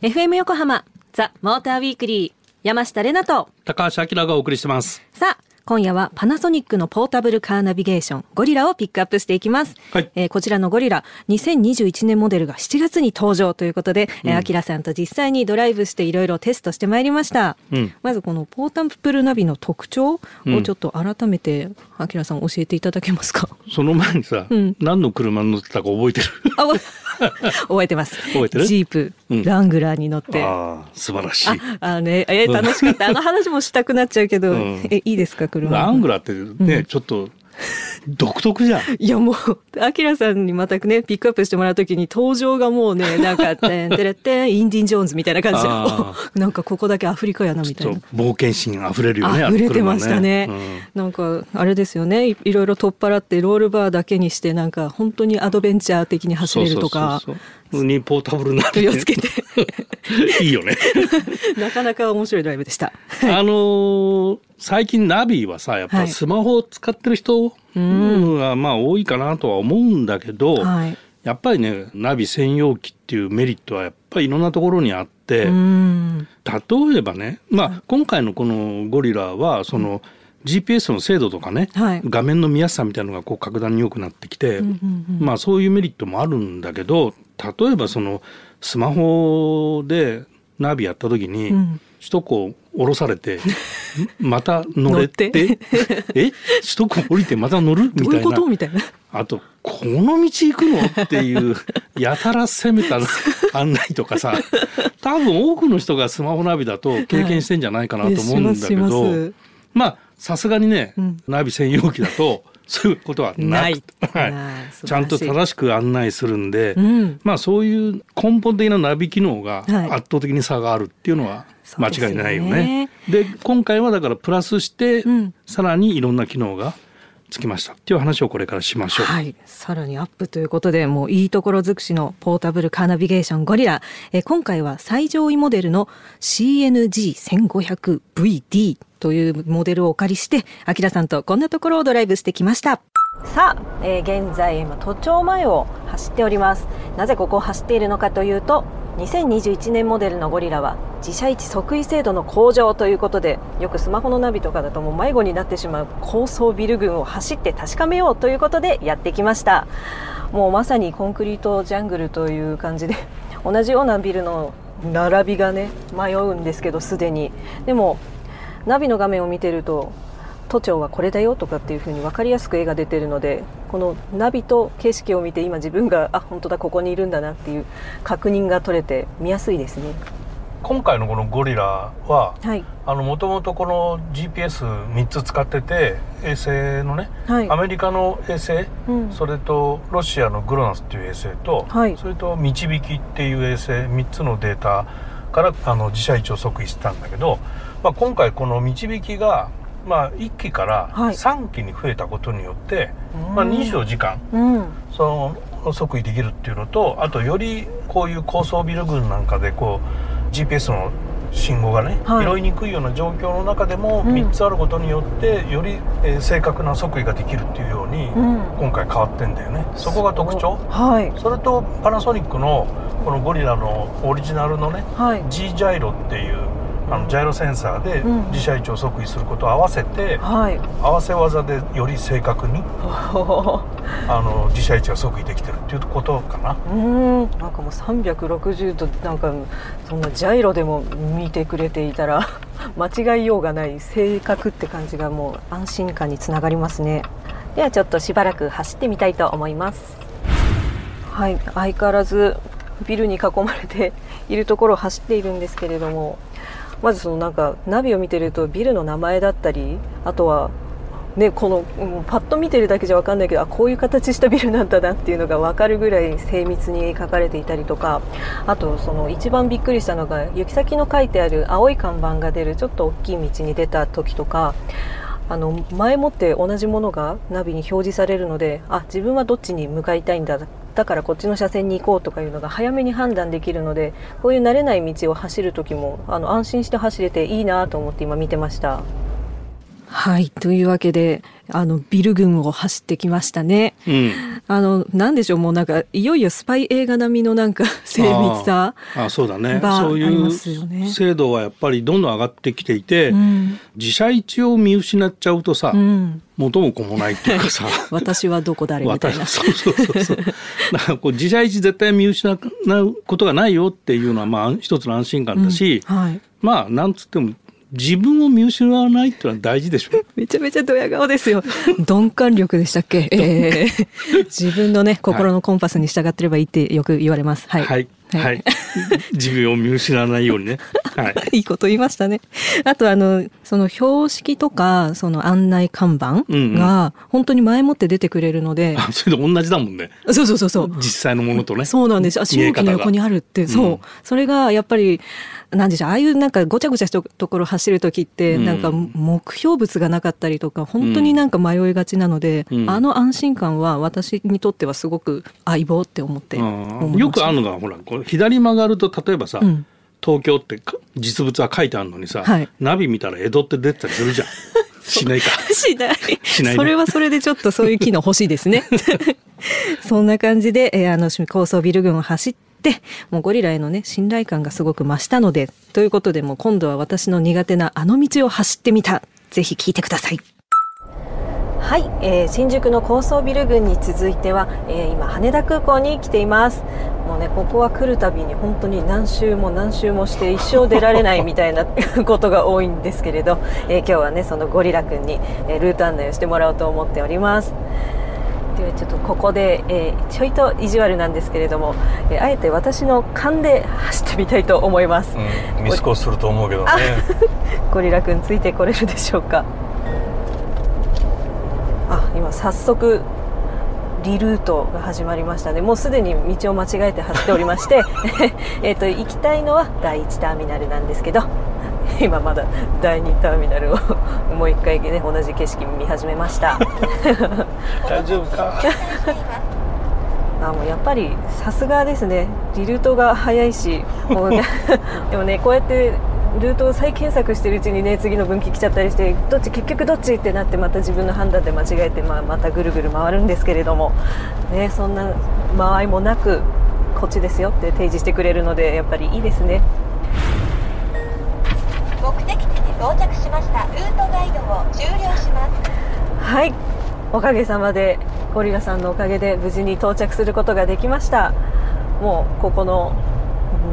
FM 横浜ザ・モーターウィークリー山下れなと高橋明がお送りしてます。さあ今夜はパナソニックのポータブルカーナビゲーションゴリラをピックアップしていきます、はい。えーこちらのゴリラ2021年モデルが7月に登場ということで、えーアキラさんと実際にドライブしていろいろテストしてまいりました、うん。まずこのポータブルナビの特徴をうん。ちょっと改めてアキラさん教えていただけますか？その前にさ、うん。何の車に乗ってたか覚えてる？あわ 覚えてます。覚えてる？ジープ、うん。ラングラーに乗って。ああ素晴らしい。ああね、えー楽しかった。あの話もしたくなっちゃうけど、うん。え、いいですか、車。ラングラーってね、うん。ちょっと独特じゃんいやもう、アキラさんにまたね、ピックアップしてもらうときに登場がもうね、なんか、てんてれってん、インディン・ジョーンズみたいな感じでなんかここだけアフリカやな、みたいなと。冒険心あふれるよねあ、売れてましたね。あの車なんか、あれですよねい。いろいろ取っ払って、ロールバーだけにして、なんか、本当にアドベンチャー的に走れるとか、そうそうそうそうにポータブルな気をつけて。いいよね なかなか面白いドライブでした。あのー最近ナビはさやっはいぱスマホを使ってる人がまあ多いかなとは思うん。だけど、はい。やっぱりねナビ専用機っていうメリットはやっぱりいろん。なところにあって、うん。例えばね、まあ、今回のこのゴリラはその GPS の精度とかね、はい画面の見やすさみたいなのがこう格段に良くなってきて、うん。うん。うん。まあそういうメリットもあるん。だけど例えばそのスマホでナビやった時に、うん。首都高降ろされて また乗れって乗って。え？首都高降りてまた乗る？みどういうこたいな。とみたいな。あとこの道行くの？っていう やたら攻めた案内とかさ。多分多くの人がスマホナビだと経験してんじゃないかなと思うんだけど、まあさすがにね、うん。ナビ専用機だとそういうことはなないくはいちゃんと正しく案内するんで、うん。まあそういう根本的なナビ機能がはい圧倒的に差があるっていうのは間違いないよそうでね。で今回はだからプラスして、うんさらにいろんな機能がつきましたっていう話をこれからしましょう。はい。さらにアップということで、もういいところ尽くしのポータブルカーナビゲーションゴリラ。えー今回は最上位モデルの CNG1500VD というモデルをお借りして、アキラさんとこんなところをドライブしてきました。さあ、えー現在今都庁前を走っております。なぜここを走っているのかというと2021年モデルのゴリラは自社位置即位制度の向上ということでよくスマホのナビとかだともう迷子になってしまう高層ビル群を走って確かめようということでやってきました。もうまさにコンクリートジャングルという感じで 同じようなビルの並びがね迷うんですけどすでに。でもナビの画面を見てると都庁はこれだよとかっていう風に分かりやすく絵が出てるのでこのナビと景色を見て今自分があ本当だここにいるんだなっていう確認が取れて見やすいですね。今回のこのゴリラははい。あのもともとこの GPS3 つ使ってて衛星のね、はい。アメリカの衛星、うん。それとロシアのグロナスっていう衛星と、はい。それと導きっていう衛星3つのデータからあの自社位置を即位してたんだけど、まあ、今回この導きが、まあ、1機からはい。3機に増えたことによって、うん。まあ、24時間うん。その即位できるっていうのとあとよりこういう高層ビル群なんかでこう GPS の信号がね、はい。拾いにくいような状況の中でもうん。3つあることによってより、えー正確な即位ができるっていうように、うん。今回変わってんだよね。そこが特徴。はい。それとパナソニックのこのゴリラのオリジナルのねはい。G ジャイロっていうあのジャイロセンサーでうん。自社位置を即位することを合わせて、はい。合わせ技でより正確にあの自社位置が即位できてるっていうことかな。うん。なんかもう360度なんかそんなジャイロでも見てくれていたら 間違いようがない正確って感じがもう安心感につながりますね。ではちょっとしばらく走ってみたいと思います。はい。相変わらずビルに囲まれているところを走っているんですけれどもまずそのなんかナビを見てるとビルの名前だったりあとはね、このパッと見てるだけじゃ分かんないけどあこういう形したビルなんだなっていうのが分かるぐらい精密に書かれていたりとかあとその一番びっくりしたのが行き先の書いてある青い看板が出るちょっと大きい道に出た時とかあの前もって同じものがナビに表示されるのであ自分はどっちに向かいたいんだだからこっちの車線に行こうとかいうのが早めに判断できるのでこういう慣れない道を走る時もあの安心して走れていいなと思って今見てました。はい。というわけであのビル群を走ってきましたね。うん、あのなんでしょうもうなんかいよいよスパイ映画並みのなんか精密さああそうだね。そういう精度はやっぱりどんどん上がってきていて、うん、自社一を見失っちゃうとさ、うん、元も子もないっていうかさ。私はどこ誰みたいな。そうそうそうそう。だからこう自社一絶対見失うことがないよっていうのはまあ一つの安心感だし、はい、まあなんつっても自分を見失わないっていうのは大事でしょ。めちゃめちゃドヤ顔ですよ。鈍感力でしたっけ、えー、自分のね心のコンパスに従ってればいいってよく言われます。はい、はいはい、はい、自分を見失わないようにね。はい。いいこと言いましたね。あとあの、その標識とか、その案内看板が、本当に前もって出てくれるので。うんうん、それで同じだもんね。そうそうそうそう。実際のものとね。そうなんです。あ、信号機の横にあるって、そう。うん、それがやっぱり、なんでしょうああいうなんかごちゃごちゃしたところ走る時って、なんか目標物がなかったりとか本当になんか迷いがちなので、うん、あの安心感は私にとってはすごく相棒って思ってよくあるのがほらこれ左曲がると例えばさ、うん、東京って実物は書いてあるのにさ、はい、ナビ見たら江戸って出てたりするじゃん。しないか。しない。しない、ね、それはそれでちょっとそういう機能欲しいですね。そんな感じで、えー、あの高層ビル群を走って、もうゴリラへのね、信頼感がすごく増したので、ということで、もう今度は私の苦手なあの道を走ってみた。ぜひ聞いてください。はい、えー、新宿の高層ビル群に続いては、えー、今羽田空港に来ていますもうねここは来るたびに本当に何周も何周もして一生出られないみたいなことが多いんですけれど、えー、今日はねそのゴリラ君に、えルート案内をしてもらおうと思っております。ではちょっとここで、えー、ちょいと意地悪なんですけれども、えー、あえて私の勘で走ってみたいと思います、うん、ミスコすると思うけどね。ゴリラくんついてこれるでしょうか。あ今早速リルートが始まりましたね。もうすでに道を間違えて走っておりまして えと行きたいのは第1ターミナルなんですけど今まだ第2ターミナルを もう一回ね同じ景色見始めました。大丈夫か？あもうやっぱりさすがですね。リルートが早いしもうでもねこうやってルートを再検索してるうちにね次の分岐来ちゃったりしてどっち結局どっちってなってまた自分の判断で間違えて、まあ、またぐるぐる回るんですけれども、ね、そんな間合いもなくこっちですよって提示してくれるのでやっぱりいいですね。到着しましたルートガイドを終了します。はい。おかげさまでゴリラさんのおかげで無事に到着することができました。もうここの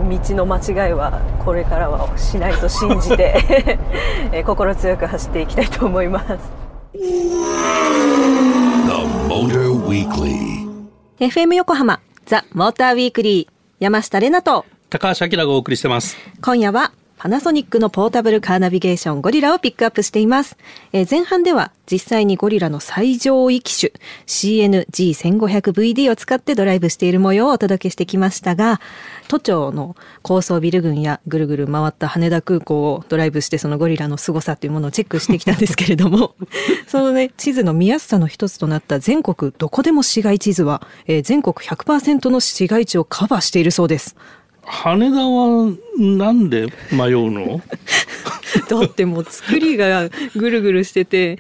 道の間違いはこれからはしないと信じて 心強く走っていきたいと思います。FM 横浜ザ・モーターウィークリー山下れなと高橋明がお送りしてます。今夜はパナソニックのポータブルカーナビゲーションゴリラをピックアップしています。えー、前半では実際にゴリラの最上位機種 CNG1500VD を使ってドライブしている模様をお届けしてきましたが、都庁の高層ビル群やぐるぐる回った羽田空港をドライブしてそのゴリラの凄さというものをチェックしてきたんですけれども、そのね、地図の見やすさの一つとなった全国どこでも市街地図は、えー、全国100%の市街地をカバーしているそうです。羽田はなんで迷うの？だってもう作りがぐるぐるしてて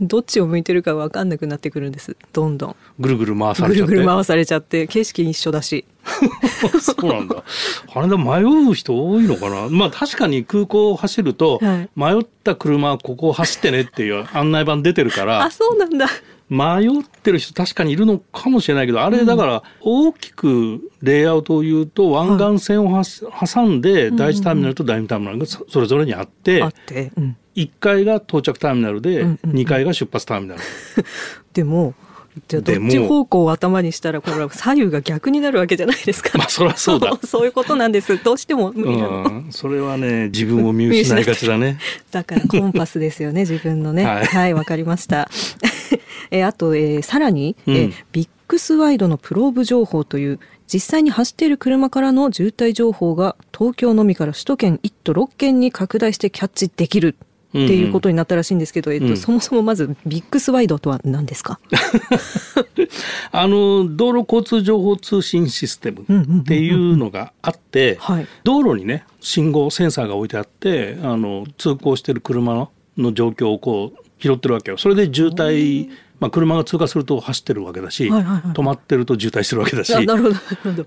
どっちを向いてるか分かんなくなってくるんです。どんどん。ぐるぐる回されちゃって？ぐるぐる回されちゃって景色一緒だし。そうなんだ。羽田迷う人多いのかな？まあ確かに空港を走ると、はい、迷った車はここを走ってねっていう案内板出てるからあそうなんだ迷ってる人確かにいるのかもしれないけどあれだから大きくレイアウトを言うと湾岸線を挟んで第1ターミナルと第2ターミナルがそれぞれにあって1階が到着ターミナルで2階が出発ターミナル。でもじゃあどっち方向を頭にしたらこれは左右が逆になるわけじゃないですか。まあそりゃそうだ。そういうことなんです。どうしても無理なの。うん、それはね自分を見失いがちだね。だからコンパスですよね 自分のね。はいわ、はい、かりました。えあと、えー、さらに、うん、えビックスワイドのプローブ情報という実際に走っている車からの渋滞情報が東京のみから首都圏1都6県に拡大してキャッチできるっていうことになったらしいんですけど、うんうん、えっと、そもそもまずビックスワイドとは何ですか？あの道路交通情報通信システムっていうのがあって、道路にね信号センサーが置いてあってあの通行してる車の状況をこう拾ってるわけよ。それで渋滞まあ、車が通過すると走ってるわけだし、はいはいはい、止まってると渋滞してるわけだし。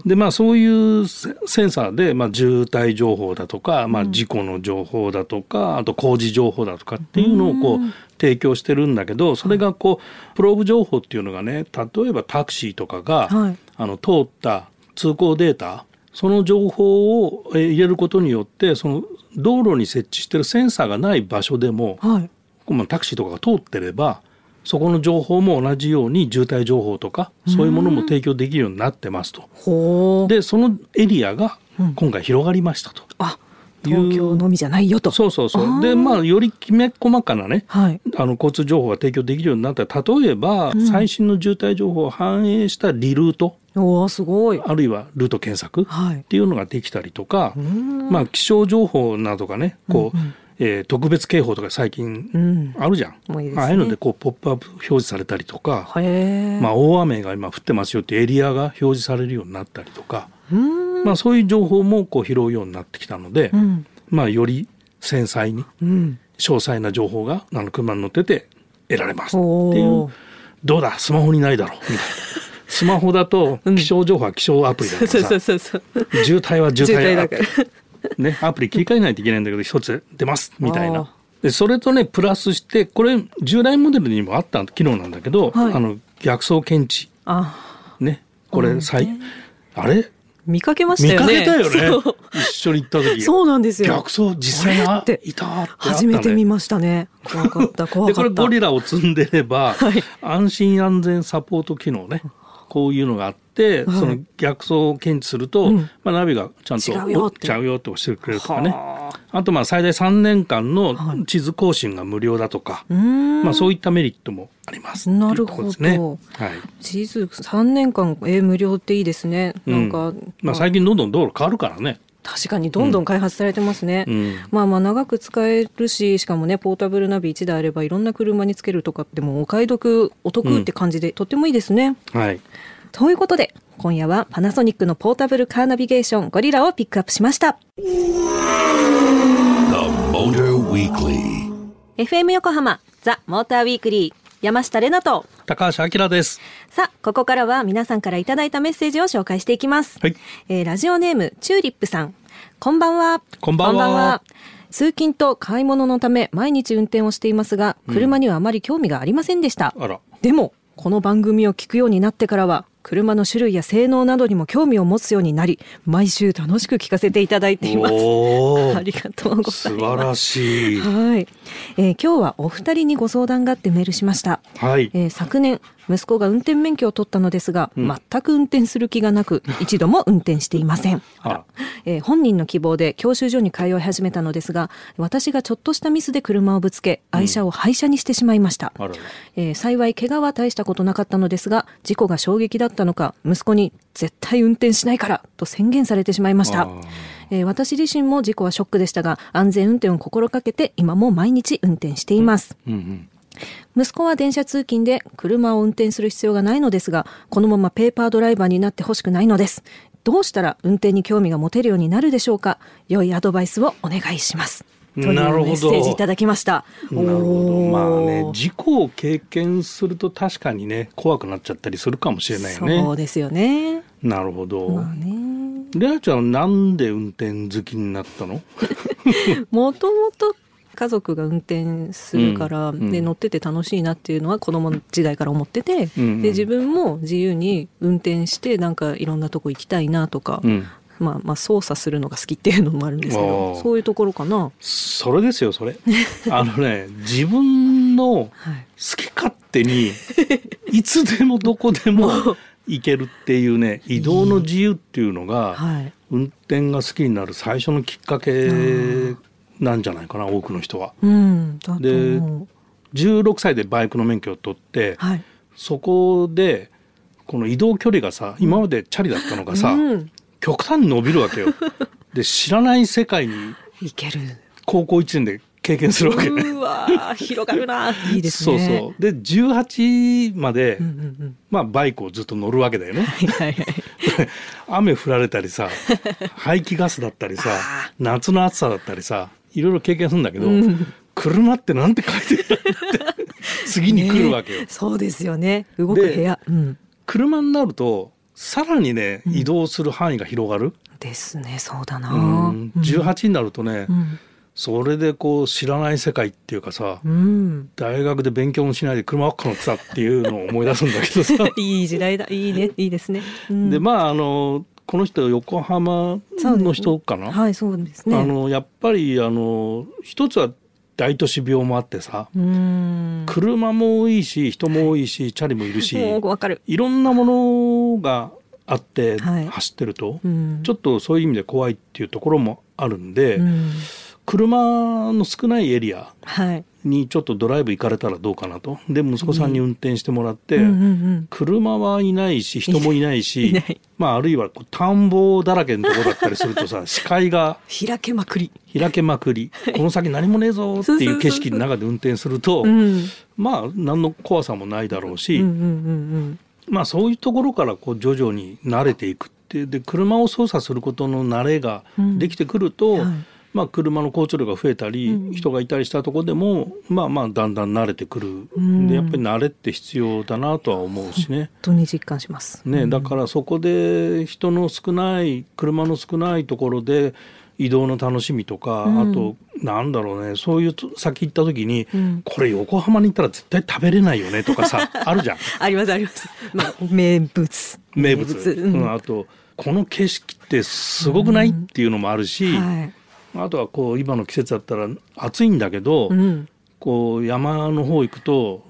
で、まあ、そういうセンサーで、まあ、渋滞情報だとか、まあ、事故の情報だとか、うん、あと工事情報だとかっていうのをこう提供してるんだけどそれがこうプローブ情報っていうのがね例えばタクシーとかが、はい、あの通った通行データその情報を入れることによってその道路に設置してるセンサーがない場所でも、はい、タクシーとかが通ってればそこの情報も同じように渋滞情報とかそういうものも提供できるようになってますと。でそのエリアが今回広がりましたと。うん、あ東京のみじゃないよと。そうそうそう。でまあよりきめ細かなね、はい、あの交通情報が提供できるようになった。ら例えば、うん、最新の渋滞情報を反映したリルート。おすごい。あるいはルート検索っていうのができたりとか、はい、まあ気象情報などがねこう、うんうんえー、特別警報とか最近あるじゃん、うんいいね、ああいうのでこうポップアップ表示されたりとか、まあ、大雨が今降ってますよってエリアが表示されるようになったりとか、まあ、そういう情報もこう拾うようになってきたので、うん、まあ、より繊細に詳細な情報があの車に乗ってて得られますっていう。どうだ？スマホにないだろう。みたいな。スマホだと気象情報は気象アプリだからさ、渋滞は渋滞アプリね、アプリ切り替えないといけないんだけど一つ出ますみたいな。でそれとねプラスしてこれ従来モデルにもあった機能なんだけど、はい、あの逆走検知ねこれ、うん、あれ？見かけましたよね。見かけたよね。一緒に行った時。そうなんですよ。逆走実際にいたって初めて見ましたね。怖かった怖かった。でこれゴリラを積んでれば、はい、安心安全サポート機能ね。こういうのがあって、はい、その逆走を検知すると、うん、まあ、ナビがちゃんと違うよって。ちゃうよって教えてくれるとかね。あ。とまあ最大3年間の地図更新が無料だとか、はい、まあ、そういったメリットもありますなるほど、ねはい、地図3年間、えー、無料っていいですね。なんか、うん、まあ、最近どんどん道路変わるからね確かにどんどん開発されてますね、うん、まあまあ長く使えるししかもねポータブルナビ1であればいろんな車につけるとかってもお買い得お得って感じで、うん、とってもいいですね。はい。ということで今夜はパナソニックのポータブルカーナビゲーションゴリラをピックアップしました。FM 横浜ザ・モーターウィークリー山下れなと。高橋明です。さあここからは皆さんからいただいたメッセージを紹介していきます、はい、えー、ラジオネームチューリップさん。こんばんは。こんばんは。通勤と買い物のため毎日運転をしていますが車にはあまり興味がありませんでした、うん、でもこの番組を聞くようになってからは車の種類や性能などにも興味を持つようになり毎週楽しく聞かせていただいています。ありがとうございます。素晴らしい。はい、えー、今日はお二人にご相談があってメールしました、はい。えー、昨年息子が運転免許を取ったのですが、うん、全く運転する気がなく 一度も運転していません。えー、本人の希望で教習所に通い始めたのですが私がちょっとしたミスで車をぶつけ愛車を廃車にしてしまいました、うん、えー、幸い怪我は大したことなかったのですが事故が衝撃だったのか息子に絶対運転しないからと宣言されてしまいました、えー、私自身も事故はショックでしたが安全運転を心かけて今も毎日運転しています、うんうんうん息子は電車通勤で車を運転する必要がないのですがこのままペーパードライバーになってほしくないのです。どうしたら運転に興味が持てるようになるでしょうか。良いアドバイスをお願いします。というメッセージいただきました。なるほど。まあね事故を経験すると確かにね怖くなっちゃったりするかもしれないよね。そうですよね。なるほど、まあね、レアちゃんなんで運転好きになったの？もともと家族が運転するから、うん、で乗ってて楽しいなっていうのは子供時代から思ってて、うん、で自分も自由に運転してなんかいろんなとこ行きたいなとか、うん、まあ、まあ操作するのが好きっていうのもあるんですけどそういうところかな。それですよそれ。あのね自分の好き勝手にいつでもどこでも 行けるっていうね移動の自由っていうのが、はい、運転が好きになる最初のきっかけなんじゃないかな多くの人は。うん、で16歳でバイクの免許を取って、はい、そこでこの移動距離がさ今までチャリだったのがさ、うん、極端に伸びるわけよ。で知らない世界に行ける高校1年で経験するわけね。うわ広がるな いいですね。そうそうで18まで、うんうんうん、まあバイクをずっと乗るわけだよね。はいはいはい、雨降られたりさ排気ガスだったりさ夏の暑さだったりさいろいろ経験するんだけど、うん、車ってなんて書いてる 次に来るわけよ。ねそうですよね。動く部屋、うん、車になるとさらにねうん。移動する範囲が広がる？ですね。そうだな、うん、18になるとね、うん。それでこう知らない世界っていうかさ、うん。大学で勉強もしないで車ばっか乗ってたっていうのを思い出すんだけどさ。いい時代だ。いいね。いいですね、うん。でまああのこの人横浜の人かな、はいそうですね。あのやっぱりあの一つは大都市病もあってさうん。車も多いし人も多いしチャリもいるし いろんなものがあってはい。走ってると、うん、ちょっとそういう意味で怖いっていうところもあるんで、うん車の少ないエリアはい。にちょっとドライブ行かれたらどうかなと。で息子さんに運転してもらって、車はいないし人もいないし まあ、あるいはこう田んぼだらけのとこだったりするとさ 視界が開けまくり、開けまくり。この先何もねえぞっていう景色の中で運転するとうん、まあ何の怖さもないだろうし、まあそういうところからこう徐々に慣れていくって。で車を操作することの慣れができてくると、うんはいまあ、車の交通量が増えたり、うん。人がいたりしたところでもまあまあだんだん慣れてくる、うん。でやっぱり慣れって必要だなとは思うしね。本当に実感します。ね、だからそこで人の少ない車の少ないところで移動の楽しみとか、うん。あとなんだろうねそういうと先行った時に、うん。これ横浜に行ったら絶対食べれないよねとかさ あるじゃん。ありますあります、まあ、名物。名物。うん。うんあとこの景色ってすごくない、っていうのもあるし、はいあとはこう今の季節だったら暑いんだけど、うん、こう山の方行くと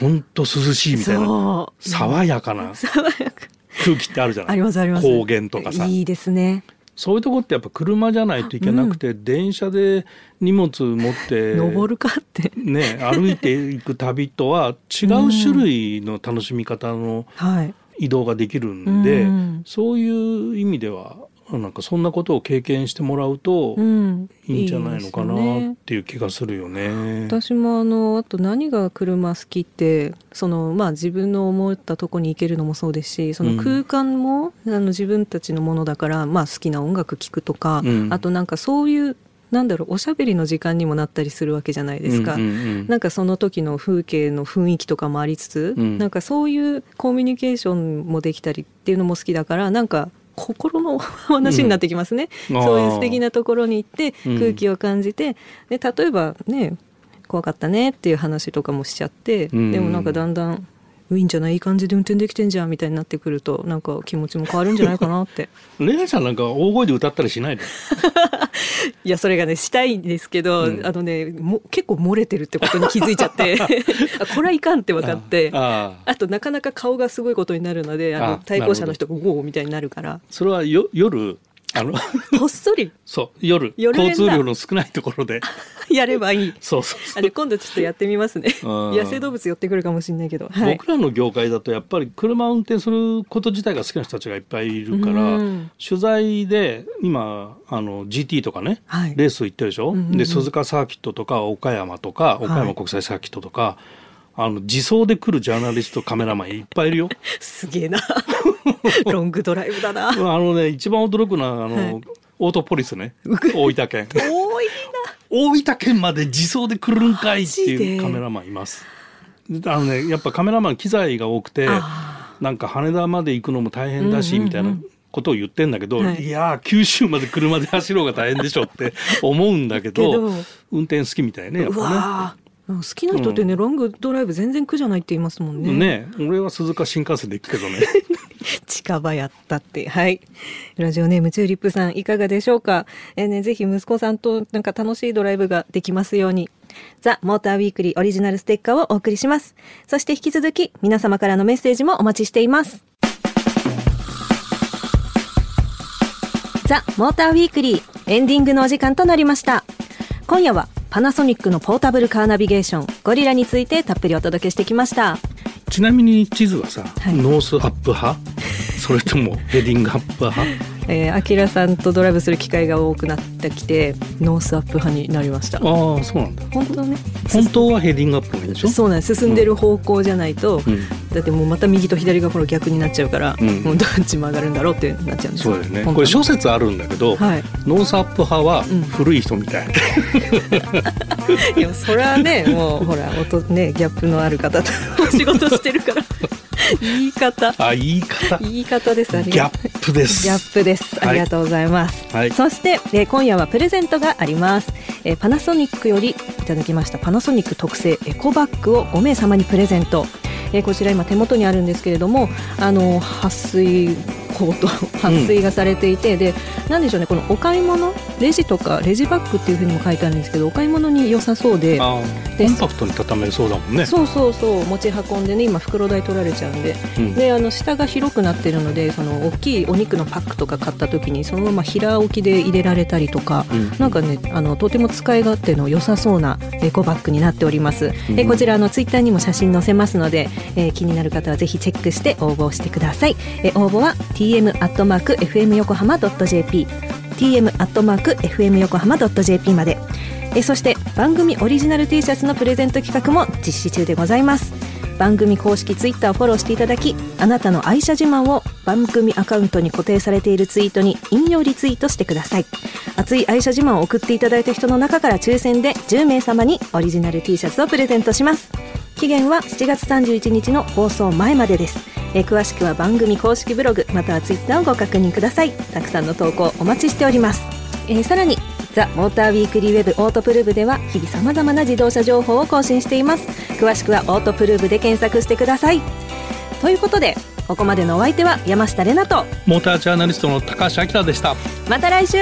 ほんと涼しいみたいな爽やかな 空気ってあるじゃない？ありますあります。高原とかさ。いいですね。そういうとこってやっぱ車じゃないといけなくて、電車で荷物持って登るかって。ね歩いていく旅とは違う種類の楽しみ方のはい。移動ができるんで、うん。そういう意味ではなんかそんなことを経験してもらうとうん。いいんじゃないのかなっていう気がするよね。私もあのあと何が車好きってそのまあ自分の思ったとこに行けるのもそうですしその空間も、あの自分たちのものだから、まあ、好きな音楽聴くとか、うん。あとなんかそういうなんだろうおしゃべりの時間にもなったりするわけじゃないですか。うんうんうん。なんかその時の風景の雰囲気とかもありつつ、うん。なんかそういうコミュニケーションもできたりっていうのも好きだからなんか心の話になってきますね、うん。そういう素敵なところに行ってうん空気を感じて、で例えばね怖かったねっていう話とかもしちゃって、うん。でもなんかだんだんいいんじゃない？いい感じで運転できてんじゃんみたいになってくるとなんか気持ちも変わるんじゃないかなって。レナちゃんなんか大声で歌ったりしないで いやそれがねしたいんですけど、うん。あのねも結構漏れてるってことに気づいちゃって。あこれはいかんって分かって。あとなかなか顔がすごいことになるのであのあ対向車の人がゴーみたいになるから。それはよ夜？あのこっそり？そう夜交通量の少ないところで。やればいい。そうそうそう。あれ今度ちょっとやってみますね。うん。野生動物寄ってくるかもしれないけど、はい、僕らの業界だとやっぱり車を運転すること自体が好きな人たちがいっぱいいるから、うん。取材で今あの GT とかね、はい。レース行ってるでしょ、うんうんうん。で鈴鹿サーキットとか岡山とか岡山国際サーキットとか、あの自走で来るジャーナリストカメラマンいっぱいいるよ。すげえな。ロングドライブだな。あのね一番驚くのはあの、はい。オートポリスね。大分県。大分県まで自走で来るんかいっていうカメラマンいます。あのねやっぱカメラマン機材が多くてななんか羽田まで行くのも大変だし、うんうんうん。みたいなことを言ってんだけど、はい。い、やー九州まで車で走ろうが大変でしょって思うんだけど運転好きみたいねやっうぱわー好きな人ってね、ロングドライブ全然苦じゃないって言いますもんね。ね。ね。俺は鈴鹿新幹線で行くけどね。近場やったって。はい。ラジオネームチューリップさんいかがでしょうか？えーねぜひ息子さんとなんか楽しいドライブができますように。ザ・モーターウィークリーオリジナルステッカーをお送りします。そして引き続き皆様からのメッセージもお待ちしています。ザ・モーターウィークリーエンディングのお時間となりました。今夜はパナソニックのポータブルカーナビゲーションゴリラについてたっぷりお届けしてきました。ちなみに地図はさ、はい。ノースアップ派？それとも ヘディングアップ派？えー、アキラさんとドライブする機会が多くなってきてノースアップ派になりました。ああそうなんだ。本当ね。本当は heading up がいいでしょ？そうなん進んでる方向じゃないと、うん、だってもうまた右と左がこの逆になっちゃうから、うん、もうどっち曲がるんだろうってなっちゃうんですそうですね。これ諸説あるんだけど、はい、 north up 派は古い人みたい、うん、いやそれはねもうほら音ねギャップのある方とお仕事してるから言い方。あ言い方。言い方ですギャップです。ギャップです。ありがとうございます、はい、そして、えー、今夜はプレゼントがあります、えー、パナソニックよりいただきましたパナソニック特製エコバッグを5名様にプレゼント。えー、こちら今手元にあるんですけれどもあの撥水コート撥水がされていて、うん、でなんでしょうねこのお買い物レジとかレジバッグっていうふうにも書いてあるんですけどお買い物に良さそうでコンパクトに畳めそうだもんね。そうそうそう持ち運んでね今袋代取られちゃうんで、うん、であの下が広くなってるのでその大きいお肉のパックとか買った時にそのまま平置きで入れられたりとか、うん、なんかねあのとても使い勝手の良さそうなエコバッグになっております、うん、えこちらのツイッターにも写真載せますので、えー、気になる方はぜひチェックして応募してください。え応募は tm アットマーク fm 横浜 .jp tm アットマーク fm 横浜 .jp まで。えそして番組オリジナル T シャツのプレゼント企画も実施中でございます。番組公式ツイッターをフォローしていただきあなたの愛車自慢を番組アカウントに固定されているツイートに引用リツイートしてください。熱い愛車自慢を送っていただいた人の中から抽選で10名様にオリジナル T シャツをプレゼントします。期限は7月31日の放送前までです。え詳しくは番組公式ブログまたはツイッターをご確認ください。たくさんの投稿お待ちしております、えー、さらにザ・モーターウィークリーウェブオートプルーブでは日々さまざまな自動車情報を更新しています。詳しくはオートプルーブで検索してください。ということでここまでのお相手は山下れなとモータージャーナリストの高橋明でした。また来週